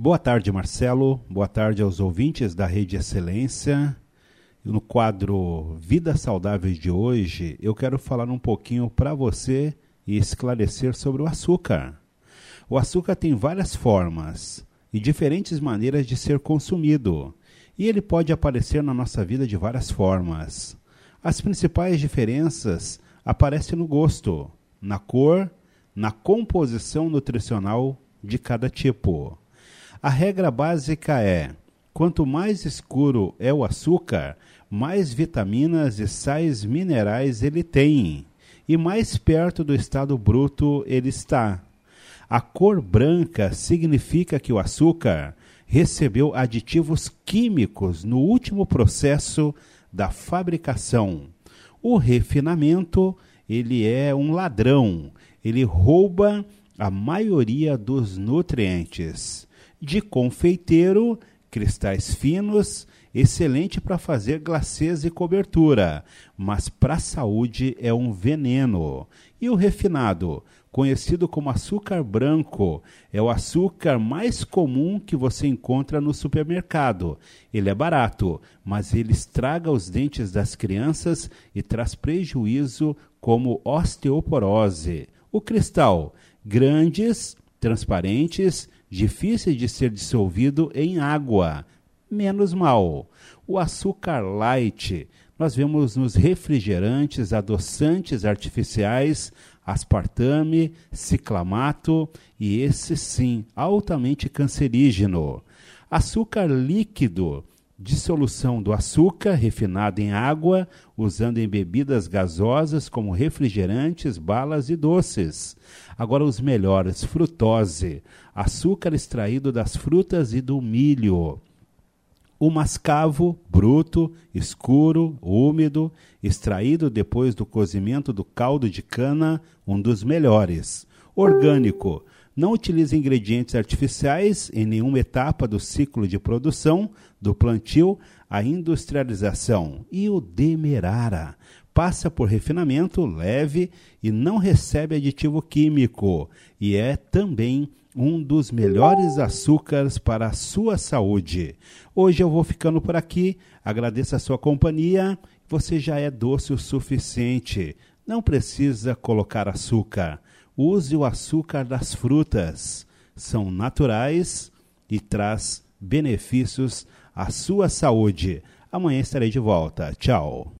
Boa tarde, Marcelo. Boa tarde aos ouvintes da Rede Excelência. No quadro Vidas Saudáveis de hoje, eu quero falar um pouquinho para você e esclarecer sobre o açúcar. O açúcar tem várias formas e diferentes maneiras de ser consumido, e ele pode aparecer na nossa vida de várias formas. As principais diferenças aparecem no gosto, na cor, na composição nutricional de cada tipo. A regra básica é: quanto mais escuro é o açúcar, mais vitaminas e sais minerais ele tem, e mais perto do estado bruto ele está. A cor branca significa que o açúcar recebeu aditivos químicos no último processo da fabricação. O refinamento, ele é um ladrão, ele rouba a maioria dos nutrientes. De confeiteiro, cristais finos, excelente para fazer glacês e cobertura, mas para a saúde é um veneno. E o refinado, conhecido como açúcar branco, é o açúcar mais comum que você encontra no supermercado. Ele é barato, mas ele estraga os dentes das crianças e traz prejuízo como osteoporose. O cristal, grandes, transparentes, difíceis de ser dissolvido em água menos mal. O açúcar light nós vemos nos refrigerantes, adoçantes artificiais, aspartame, ciclamato e esse sim, altamente cancerígeno. Açúcar líquido, dissolução do açúcar refinado em água, usando em bebidas gasosas como refrigerantes, balas e doces. Agora os melhores, frutose, açúcar extraído das frutas e do milho. O mascavo, bruto, escuro, úmido, extraído depois do cozimento do caldo de cana, um dos melhores. Orgânico, não utiliza ingredientes artificiais em nenhuma etapa do ciclo de produção, do plantio à industrialização. E o demerara, passa por refinamento leve e não recebe aditivo químico, e é também um dos melhores açúcares para a sua saúde. Hoje eu vou ficando por aqui, agradeço a sua companhia. Você já é doce o suficiente, não precisa colocar açúcar. Use o açúcar das frutas, são naturais e traz benefícios à sua saúde. Amanhã estarei de volta. Tchau.